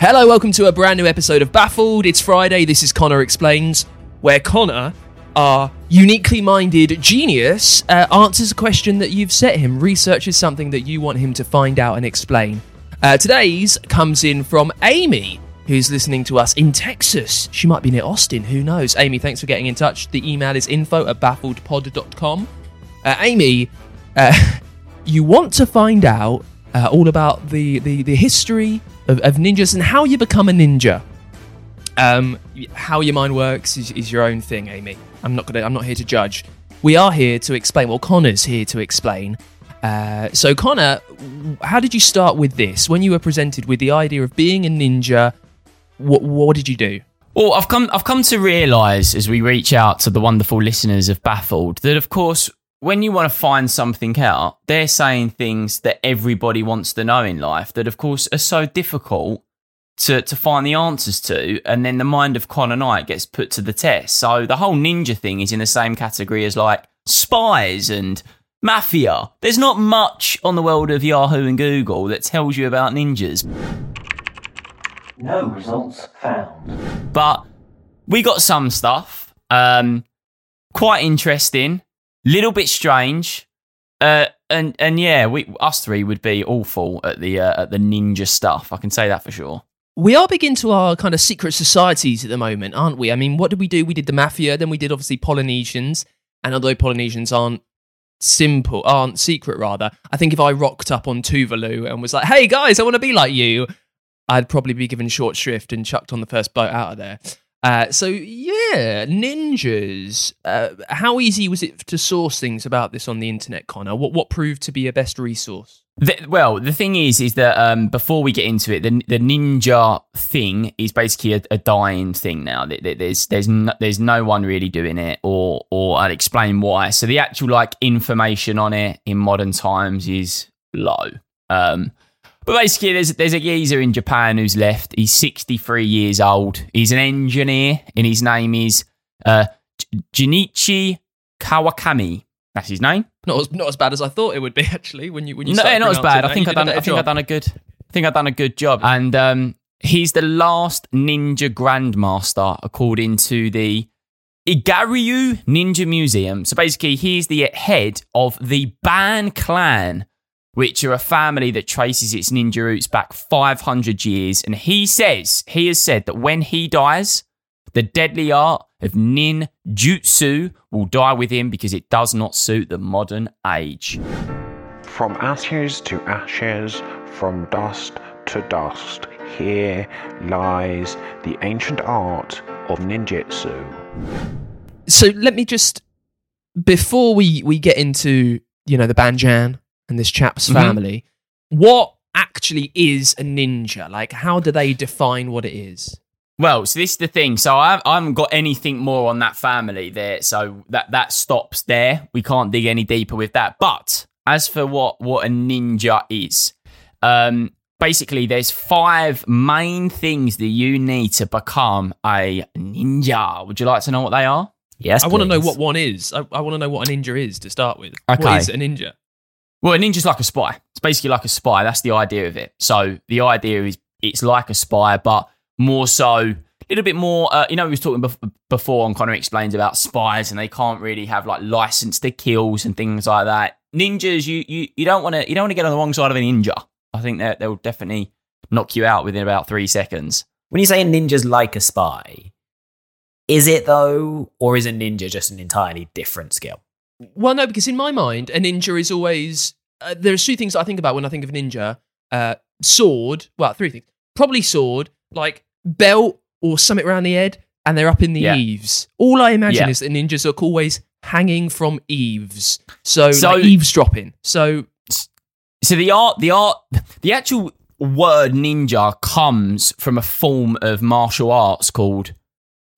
Hello, welcome to a brand new episode of Baffled. It's Friday. This is Connor Explains, where Connor, our uniquely minded genius, uh, answers a question that you've set him, researches something that you want him to find out and explain. Uh, today's comes in from Amy, who's listening to us in Texas. She might be near Austin, who knows? Amy, thanks for getting in touch. The email is info at baffledpod.com. Uh, Amy, uh, you want to find out uh, all about the, the, the history of, of ninjas and how you become a ninja. Um, how your mind works is, is your own thing, Amy. I'm not gonna. I'm not here to judge. We are here to explain. Well, Connor's here to explain. Uh, so, Connor, how did you start with this? When you were presented with the idea of being a ninja, what what did you do? Well, I've come I've come to realise as we reach out to the wonderful listeners of Baffled that of course when you want to find something out, they're saying things that everybody wants to know in life that of course are so difficult to, to find the answers to, and then the mind of Connor Knight gets put to the test. So the whole ninja thing is in the same category as like spies and mafia. There's not much on the world of Yahoo and Google that tells you about ninjas. No results found. But we got some stuff. Um, quite interesting, little bit strange. Uh, and and yeah, we us three would be awful at the uh, at the ninja stuff. I can say that for sure. We are big into our kind of secret societies at the moment, aren't we? I mean, what did we do? We did the mafia, then we did obviously Polynesians, and although Polynesians aren't simple, aren't secret rather, I think if I rocked up on Tuvalu and was like, "Hey guys, I want to be like you," I'd probably be given short shrift and chucked on the first boat out of there. Uh, so yeah, ninjas. Uh, how easy was it to source things about this on the internet, Connor? What what proved to be a best resource? The, well, the thing is, is that um, before we get into it, the, the ninja thing is basically a, a dying thing now. There's there's no, there's no one really doing it, or or I'll explain why. So the actual like information on it in modern times is low. Um, but basically, there's there's a geezer in Japan who's left. He's 63 years old. He's an engineer, and his name is uh, Junichi Kawakami. That's his name. Not as, not as bad as I thought it would be actually. When you when you no, not as bad. I think. I've done. You did a I think I've done a good. I think I've done a good job. And um, he's the last ninja grandmaster according to the Igaryu Ninja Museum. So basically, he's the head of the Ban clan, which are a family that traces its ninja roots back 500 years. And he says, he has said that when he dies, the deadly art of ninjutsu will die with him because it does not suit the modern age. From ashes to ashes, from dust to dust, here lies the ancient art of ninjutsu. so let me just before we we get into you know the banjan and this chap's Mhm. family what actually is a ninja like how do they define what it is Well, so this is the thing. So I, I haven't got anything more on that family there. So that that stops there. We can't dig any deeper with that. But as for what what a ninja is, um, basically there's five main things that you need to become a ninja. Would you like to know what they are? Yes, i want to know what one is i, I want to know what a ninja is to start with Okay. what is a ninja Well, a ninja's like a spy. It's basically like a spy. That's the idea of it. So the idea is it's like a spy, but more so, a little bit more. Uh, you know, we was talking bef- before on Connor explains about spies, and they can't really have like license to kills and things like that. Ninjas, you you you don't want to you don't want to get on the wrong side of a ninja. I think that they'll definitely knock you out within about three seconds. When you say a ninja's like a spy, is it though, or is a ninja just an entirely different skill? Well no because in my mind a ninja is always uh, there's two things i think about when i think of a ninja uh, sword well three things probably sword like belt or something around the head and they're up in the Yeah. eaves all i imagine Yeah. is that ninjas are always hanging from eaves. So, So- like eavesdropping. So So the art, the art, the actual word ninja comes from a form of martial arts called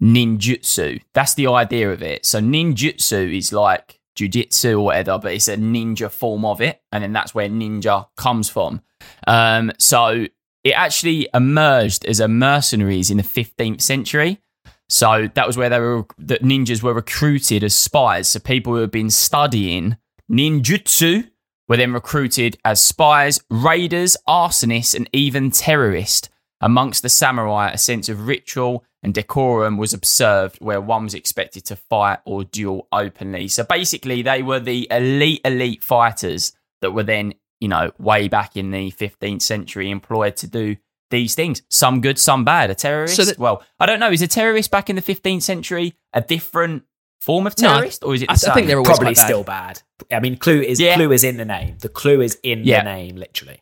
ninjutsu. That's the idea of it. So ninjutsu is like jujitsu or whatever, but it's a ninja form of it, and then that's where ninja comes from. Um, so it actually emerged as a mercenaries in the 15th century. So that was where they were. That ninjas were recruited as spies. So people who had been studying ninjutsu were then recruited as spies, raiders, arsonists, and even terrorists. Amongst the samurai, a sense of ritual and decorum was observed where one was expected to fight or duel openly. So basically, they were the elite, elite fighters that were then, you know, way back in the 15th century employed to do these things. Some good, some bad. A terrorist? So that- well, I don't know. Is a terrorist back in the 15th century a different form of No, terrorist? or is it the I, I think they're always Probably bad. still bad. I mean, clue is Yeah. clue is in the name. The clue is in Yeah. the name, literally.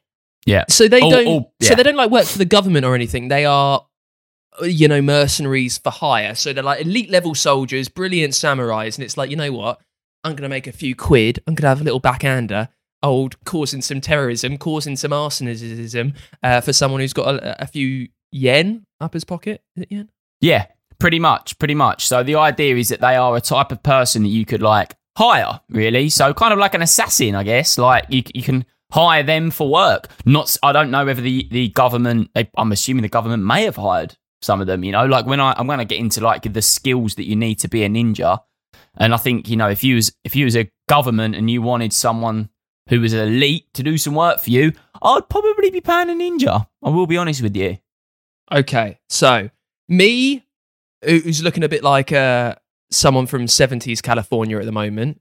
Yeah. So they All- don't. all- So they don't like work for the government or anything. They are, you know, mercenaries for hire. So they're like elite level soldiers, brilliant samurais, and it's like, you know what? I'm gonna make a few quid. I'm gonna have a little backhander. Old causing some terrorism, causing some arsonism uh, for someone who's got a, a few yen up his pocket. Is it yen? Yeah, pretty much, pretty much. So the idea is that they are a type of person that you could like hire, really. So kind of like an assassin, I guess. Like you, you can hire them for work. Not, I don't know whether the the government. I'm assuming the government may have hired some of them. You know, like when I I'm going to get into like the skills that you need to be a ninja, and I think you know if you was if you was a government and you wanted someone who was elite to do some work for you, I'd probably be paying a ninja. I will be honest with you. Okay, so me, who's looking a bit like uh, someone from '70s California at the moment.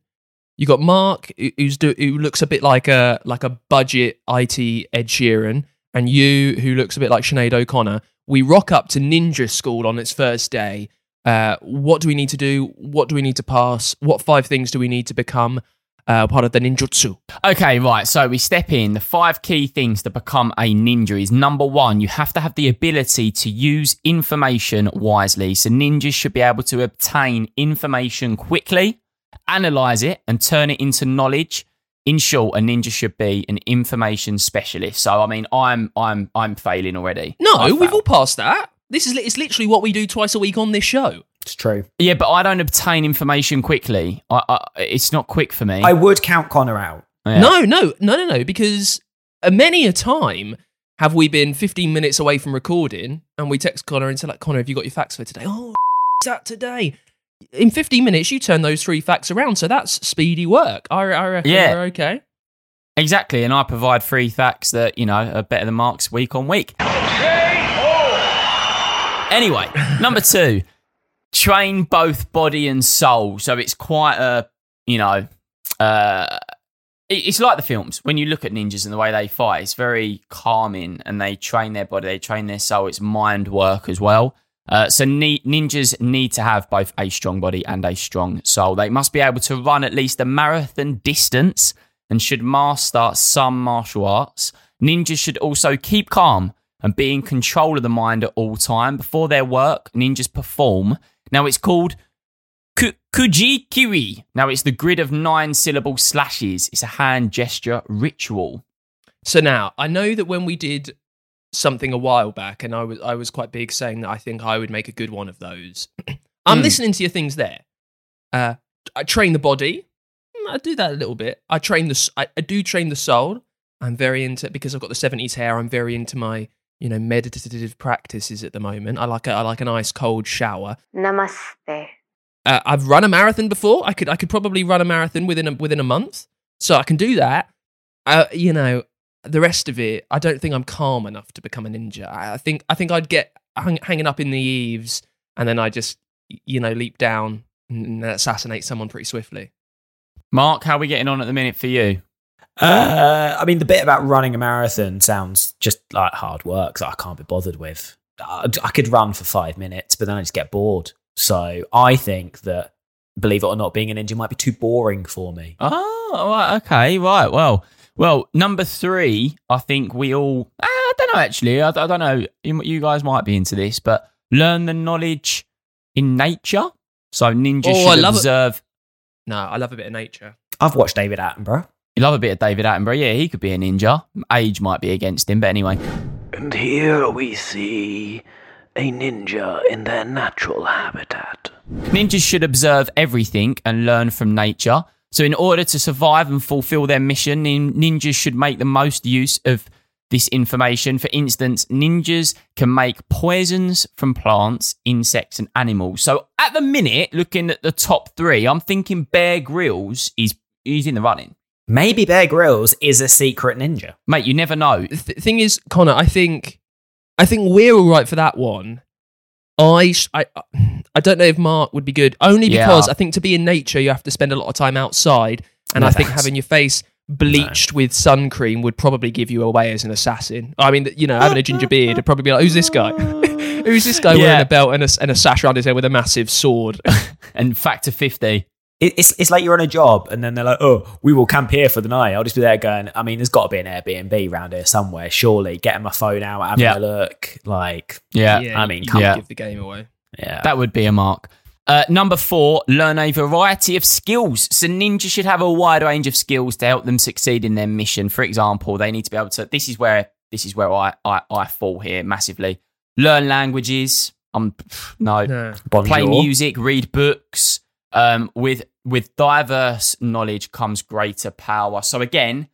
You got Mark, who- who's do, who looks a bit like a like a budget IT Ed Sheeran, and you, who looks a bit like Sinead O'Connor. We rock up to ninja school on its first day. Uh, what do we need to do? What do we need to pass? What five things do we need to become uh, part of the ninjutsu? Okay, right. So we step in. The five key things to become a ninja is number one, you have to have the ability to use information wisely. So ninjas should be able to obtain information quickly, analyze it, and turn it into knowledge. In short, a ninja should be an information specialist. So I mean, I'm I'm I'm failing already. No, we've all passed that. This is it's literally what we do twice a week on this show. It's true. yeah, but I don't obtain information quickly. I, I, it's not quick for me. I would count Connor out. Yeah. No, no, no, no, no, because uh, many a time have we been 15 minutes away from recording and we text Connor and say, like, Connor, have you got your facts for today? Oh, is that today? In 15 minutes, you turn those three facts around. So that's speedy work. I, I reckon Yeah. we're okay. Exactly, and I provide free facts that you know are better than Mark's week on week. Anyway, number two, train both body and soul. So it's quite a you know, uh, it's like the films when you look at ninjas and the way they fight. It's very calming, and they train their body, they train their soul. It's mind work as well. Uh, so ni- ninjas need to have both a strong body and a strong soul. They must be able to run at least a marathon distance and should master some martial arts. Ninjas should also keep calm and be in control of the mind at all time. Before their work, ninjas perform. Now it's called ku- Kuji Kiri. Now it's the grid of nine syllable slashes. It's a hand gesture ritual. So now I know that when we did something a while back, and I was I was quite big saying that I think I would make a good one of those. I'm Hmm. listening to your things there. Uh, I train the body. Mm, I do that a little bit. I train the. I do train the soul. I'm very into because I've got the 70s hair. I'm very into my you know meditative practices at the moment. I like a, I like an ice cold shower. Namaste. Uh, I've run a marathon before. I could I could probably run a marathon within a, within a month, so I can do that. Uh, you know, the rest of it, I don't think I'm calm enough to become a ninja. I I think I think I'd get hang, hanging up in the eaves, and then I just you know leap down and assassinate someone pretty swiftly. Mark, how are we getting on at the minute for you? Uh, I mean, the bit about running a marathon sounds just like hard work that I can't be bothered with. I, I could run for five minutes, but then I just get bored. So I think that, believe it or not, being a ninja might be too boring for me. Oh, right, okay, right. Well, well, number three, I think we all. ah, I don't know. Actually, I, I don't know. You, you guys might be into this, but learn the knowledge in nature. So ninjas Oh, I should love it. observe. No, I love a bit of nature. I've watched David Attenborough. You love a bit of David Attenborough. Yeah, he could be a ninja. Age might be against him, but anyway. And here we see a ninja in their natural habitat. Ninjas should observe everything and learn from nature. So, in order to survive and fulfill their mission, ninjas should make the most use of this information. For instance, ninjas can make poisons from plants, insects, and animals. So, at the minute, looking at the top three, I'm thinking Bear Grylls is he's in the running. Maybe Bear Grylls is a secret ninja. Mate, you never know. The th- thing is, Connor, I think, I think we're all right for that one. I, sh- I, I don't know if Mark would be good, only Yeah. because I think to be in nature, you have to spend a lot of time outside, and No I think having your face bleached with sun cream would probably give you away as an assassin. I mean, you know, having a ginger beard would probably be like, "Who's this guy? Who's this guy Yeah. wearing a belt and a, and a sash around his head with a massive sword?" And factor 50. It- It's, it's like you're on a job and then they're like, oh, we will camp here for the night. I'll just be there going, I mean, there's got to be an Airbnb around here somewhere, surely. Getting my phone out, having Yeah. a look. Like, Yeah. I mean, you come could on. give the game away. yeah. That would be a mark. Uh, number four, learn a variety of skills. So ninja should have a wide range of skills to help them succeed in their mission. For example, they need to be able to. This is where this is where I I, I fall here massively. Learn languages. Um, no. No. Play music, read books. Um, with with diverse knowledge comes greater power. So again,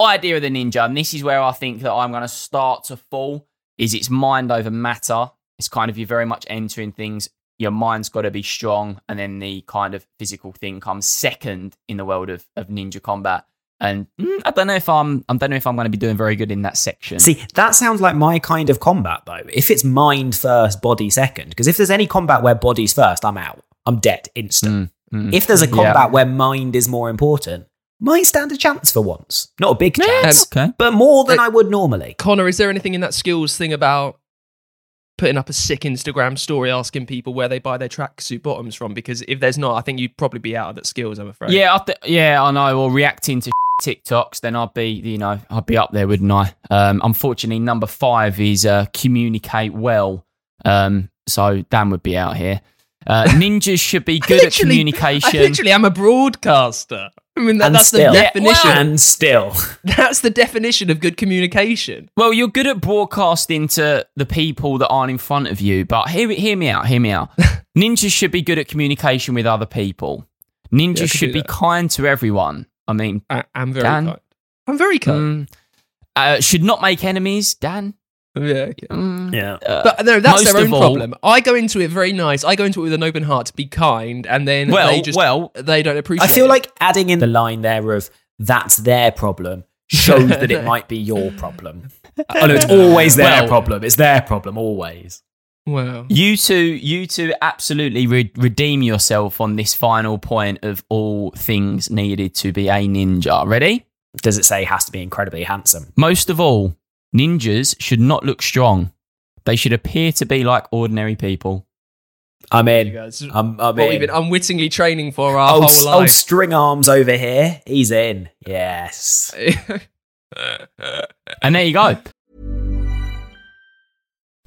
idea of the ninja, and this is where I think that I'm going to start to fall. Is it's mind over matter. It's kind of you very much entering things. Your mind's got to be strong, and then the kind of physical thing comes second in the world of, of ninja combat. And mm, I don't know if I'm I don't know if I'm going to be doing very good in that section. See, that sounds like my kind of combat, though. If it's mind first, body second, because if there's any combat where body's first, I'm out. I'm dead instant. Mm, mm. If there's a Yeah. combat where mind is more important, might stand a chance for once. Not a big chance, okay. but more than I would normally. Connor, is there anything in that skills thing about putting up a sick Instagram story asking people where they buy their tracksuit bottoms from? Because if there's not, I think you'd probably be out of that skills. I'm afraid. Yeah, I th- yeah, I know. Or reacting to TikToks, then I'd be, you know, I'd be up there, wouldn't I? Um, unfortunately, number five is uh, communicate well. Um, so Dan would be out here. Uh, ninjas should be good at Literally- communication. I literally am a broadcaster. I mean, that, that's still. the Yeah, definition. And still, That's the definition of good communication. Well, you're good at broadcasting to the people that aren't in front of you, but hear, hear me out, hear me out. Ninjas should be good at communication with other people. Ninjas Yeah, should be that. kind to everyone. I mean, I, I'm very Dan? kind. I'm very kind. mm, uh, should not make enemies, Dan. Yeah, yeah. Mm, yeah. uh, But no, that's most their own of all- problem. I go into it very nice. I go into it with an open heart to be kind, and then well, they just well, they don't appreciate. I feel it. like adding in the line there of that's their problem shows that it might be your problem. Oh no, it's always their Well- problem. It's their problem always. well, You two, you two, absolutely re- redeem yourself on this final point of all things needed to be a ninja. Ready? Does it say has to be incredibly handsome? Most of all, ninjas should not look strong. They should appear to be like ordinary people. I'm in. guys, I'm, I'm what we've in. been unwittingly training for our Old, whole old oh, life. string arms over here. He's in. Yes. And there you go.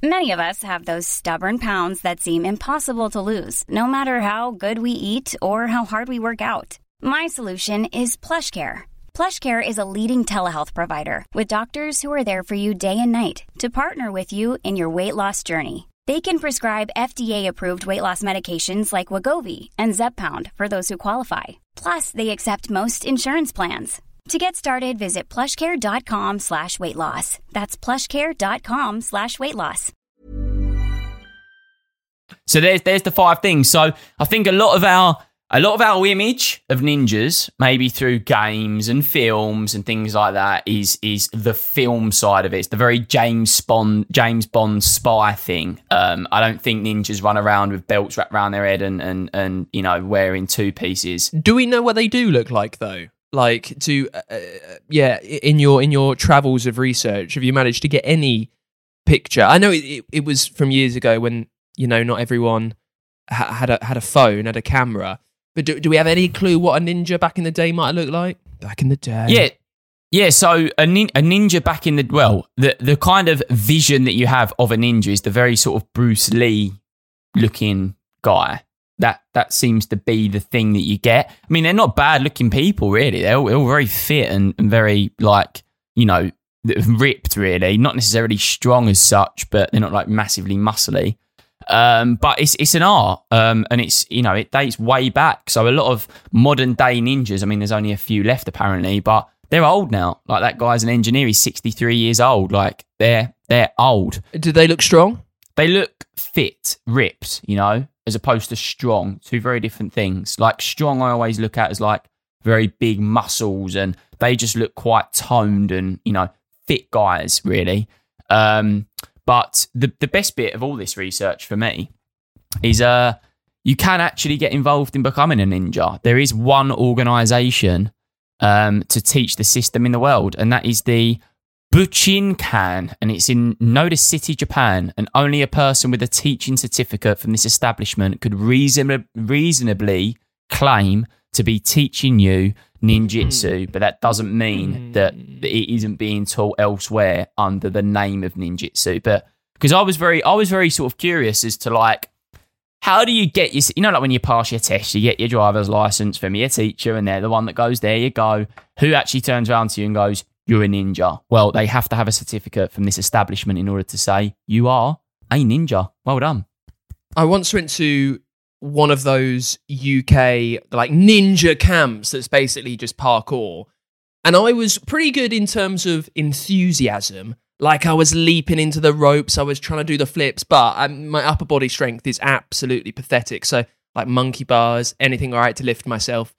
Many of us have those stubborn pounds that seem impossible to lose, no matter how good we eat or how hard we work out. My solution is PlushCare. PlushCare is a leading telehealth provider with doctors who are there for you day and night to partner with you in your weight loss journey. They can prescribe FDA-approved weight loss medications like Wegovy and Zepbound for those who qualify. Plus, they accept most insurance plans. To get started, visit plushcare.com slash weight loss. That's plushcare.com slash weight loss. So there's there's the five things. So I think a lot of our a lot of our image of ninjas, maybe through games and films and things like that, is is the film side of it. It's the very James Bond James Bond spy thing. Um, I don't think ninjas run around with belts wrapped around their head and and and you know wearing two pieces. do we know what they do look like though? Like to uh, uh, yeah, in your in your travels of research, have you managed to get any picture? I know it, it, it was from years ago when you know not everyone ha- had a had a phone, had a camera. But do, do we have any clue what a ninja back in the day might look like? Back in the day, Yeah. Yeah, so a, nin- a ninja back in the well, the the kind of vision that you have of a ninja is the very sort of Bruce Lee looking guy. that that seems to be the thing that you get. I mean, they're not bad looking people, really. They're all, they're all very fit and, and very like you know ripped, really. Not necessarily strong as such, but they're not like massively muscly. Um, but it's it's an art, um, and it's you know it dates way back. So a lot of modern day ninjas. I mean, there's only a few left apparently, but they're old now. Like that guy's an engineer. He's 63 years old. Like they're they're old. Do they look strong? They look fit, ripped. You know, as opposed to strong. Two very different things. Like strong, I always look at as like very big muscles, and they just look quite toned and you know fit guys really. Um, but the the best bit of all this research for me is uh you can actually get involved in becoming a ninja. There is one organization um, to teach the system in the world, and that is the Bujinkan, and it's in Noda City, Japan. And only a person with a teaching certificate from this establishment could reason- reasonably claim to be teaching you ninjutsu, mm. but that doesn't mean mm. that it isn't being taught elsewhere under the name of ninjutsu. But because I was very, I was very sort of curious as to like, how do you get your, you know, like when you pass your test, you get your driver's license from your teacher, and they're the one that goes, there you go. Who actually turns around to you and goes, you're a ninja? Well, they have to have a certificate from this establishment in order to say you are a ninja. Well done. I once went to one of those UK like ninja camps that's basically just parkour. And I was pretty good in terms of enthusiasm. Like I was leaping into the ropes, I was trying to do the flips, but um, my upper body strength is absolutely pathetic. So, like monkey bars, anything all right to lift myself.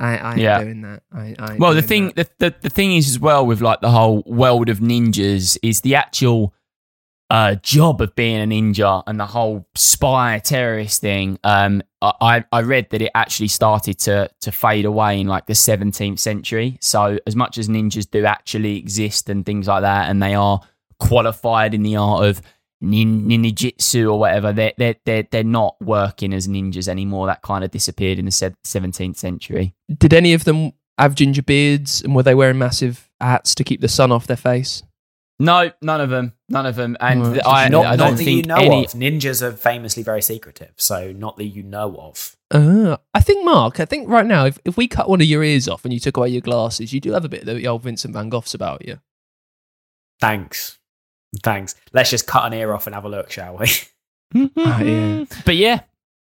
I, I ain't Yeah. doing that. I, I Well, the thing, that. the, the the thing is as well with like the whole world of ninjas is the actual uh, job of being a ninja and the whole spy terrorist thing. Um, I I read that it actually started to to fade away in like the 17th century. So as much as ninjas do actually exist and things like that, and they are qualified in the art of nin- or whatever, they're they're they're, they're not working as ninjas anymore. That kind of disappeared in the 17th century. Did any of them have ginger beards and were they wearing massive hats to keep the sun off their face? No, none of them. None of them. And Right. th- I, not, I don't that think you know any. of. Ninjas are famously very secretive, so not that you know of. Uh, I think, Mark, I think right now, if, if we cut one of your ears off and you took away your glasses, you do have a bit of the old Vincent van Gogh's about you. Thanks. Thanks. Let's just cut an ear off and have a look, shall we? Ah, yeah. But yeah,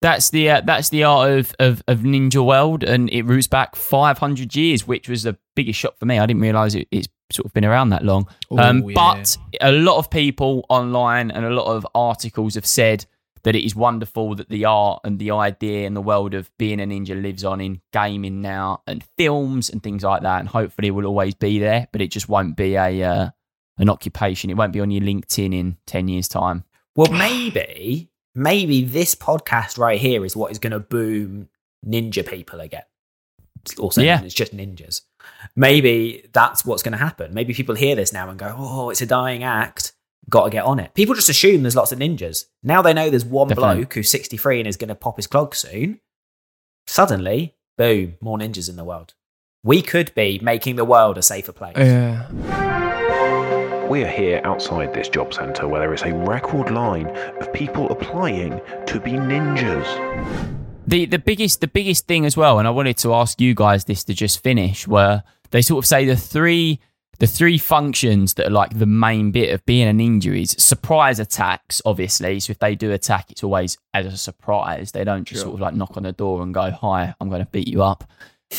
that's the uh, that's the art of, of of Ninja World, and it roots back 500 years, which was the biggest shock for me. I didn't realize it, it's sort of been around that long. um, Oh, yeah. But a lot of people online and a lot of articles have said that it is wonderful that the art and the idea and the world of being a ninja lives on in gaming now and films and things like that, and hopefully it will always be there. But it just won't be a uh, an occupation. It won't be on your LinkedIn in 10 years' time. Well, maybe, maybe this podcast right here is what is going to boom ninja people again. It's Also, Yeah. it's just ninjas. Maybe that's what's going to happen. Maybe people hear this now and go, "Oh, it's a dying act. Got to get on it." People just assume there's lots of ninjas. Now they know there's one Definitely. bloke who's 63 and is going to pop his clog soon. Suddenly, boom, more ninjas in the world. We could be making the world a safer place. Yeah. We are here outside this job centre where there is a record line of people applying to be ninjas. The the biggest the biggest thing as well, and I wanted to ask you guys this to just finish, were they sort of say the three the three functions that are like the main bit of being an ninja is surprise attacks, obviously. So if they do attack, it's always as a surprise. They don't just Sure. sort of like knock on the door and go, Hi, I'm gonna beat you up.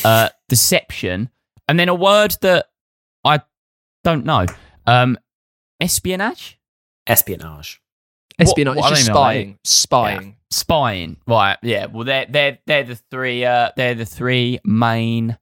Uh deception, and then a word that I don't know. Um espionage? Espionage. Espionage, what- it's just I don't spying. Spying. right yeah well they're they're they're the three uh they're the three main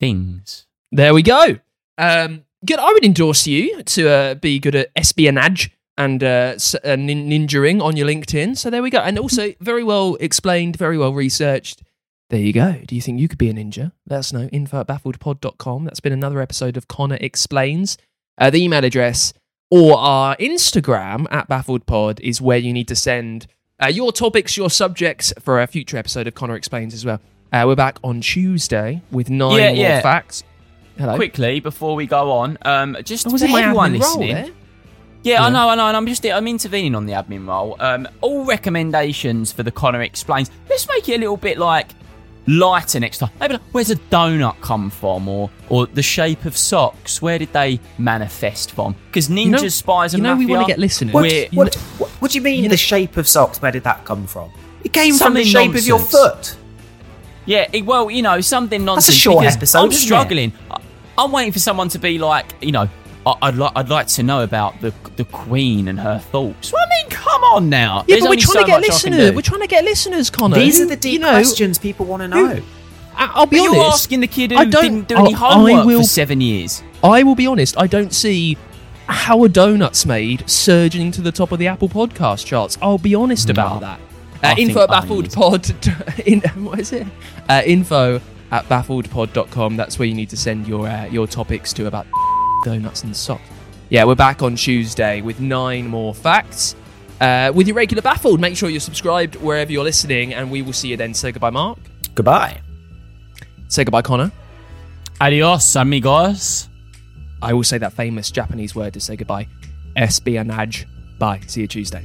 things There we go. Um, good. I would endorse you to uh, be good at espionage and uh, uh, nin- ninjaing on your LinkedIn. So there we go. And also very well explained, very well researched. There you go. Do you think you could be a ninja? Let us know. Info at baffledpod.com. That's been another episode of Connor Explains. Uh, the email address or our Instagram at baffledpod is where you need to send uh, your topics, your subjects for a future episode of Connor Explains as well. Uh, we're back on Tuesday with nine Yeah, more yeah. facts. Hello. quickly before we go on um just Oh, was for everyone role listening there? Yeah, I know, I know, and I'm just I'm intervening on the admin role. Um, all recommendations for the Connor explains. Let's make it a little bit like lighter next time. Maybe like, where's a donut come from, or or the shape of socks? Where did they manifest from? Because ninjas, know- spies, and you know we wanna get listeners. What, we're- what, what, what do you mean, You know- the shape of socks? Where did that come from? It came from the shape of your foot. Yeah, it- well, you know, something nonsense. short episode, I'm isn't it? struggling. I'm waiting for someone to be like, you know, I- I'd like I'd like to know about the the Queen and her thoughts. Well, I mean, come on now. Yeah, There's but we're trying so to get I listeners. We're trying to get listeners, Connor. These Who- are the deep you know, questions people want to know. I- I'll be But you're honest. asking the kid I who don't- didn't do any I- I homework will- for seven years. I will be honest. I don't see how a donut's made surging to the top of the Apple Podcast charts. I'll be honest about that. Uh, info at I baffled pod. In, what is it? Uh, info at baffledpod.com. That's where you need to send your uh, your topics to about donuts and socks. Yeah, we're back on Tuesday with nine more facts. Uh, with your regular baffled, make sure you're subscribed wherever you're listening, and we will see you then. Say goodbye, Mark. Goodbye. Say goodbye, Connor. Adios, amigos. I will say that famous Japanese word to say goodbye. Espionage. Bye. See you Tuesday.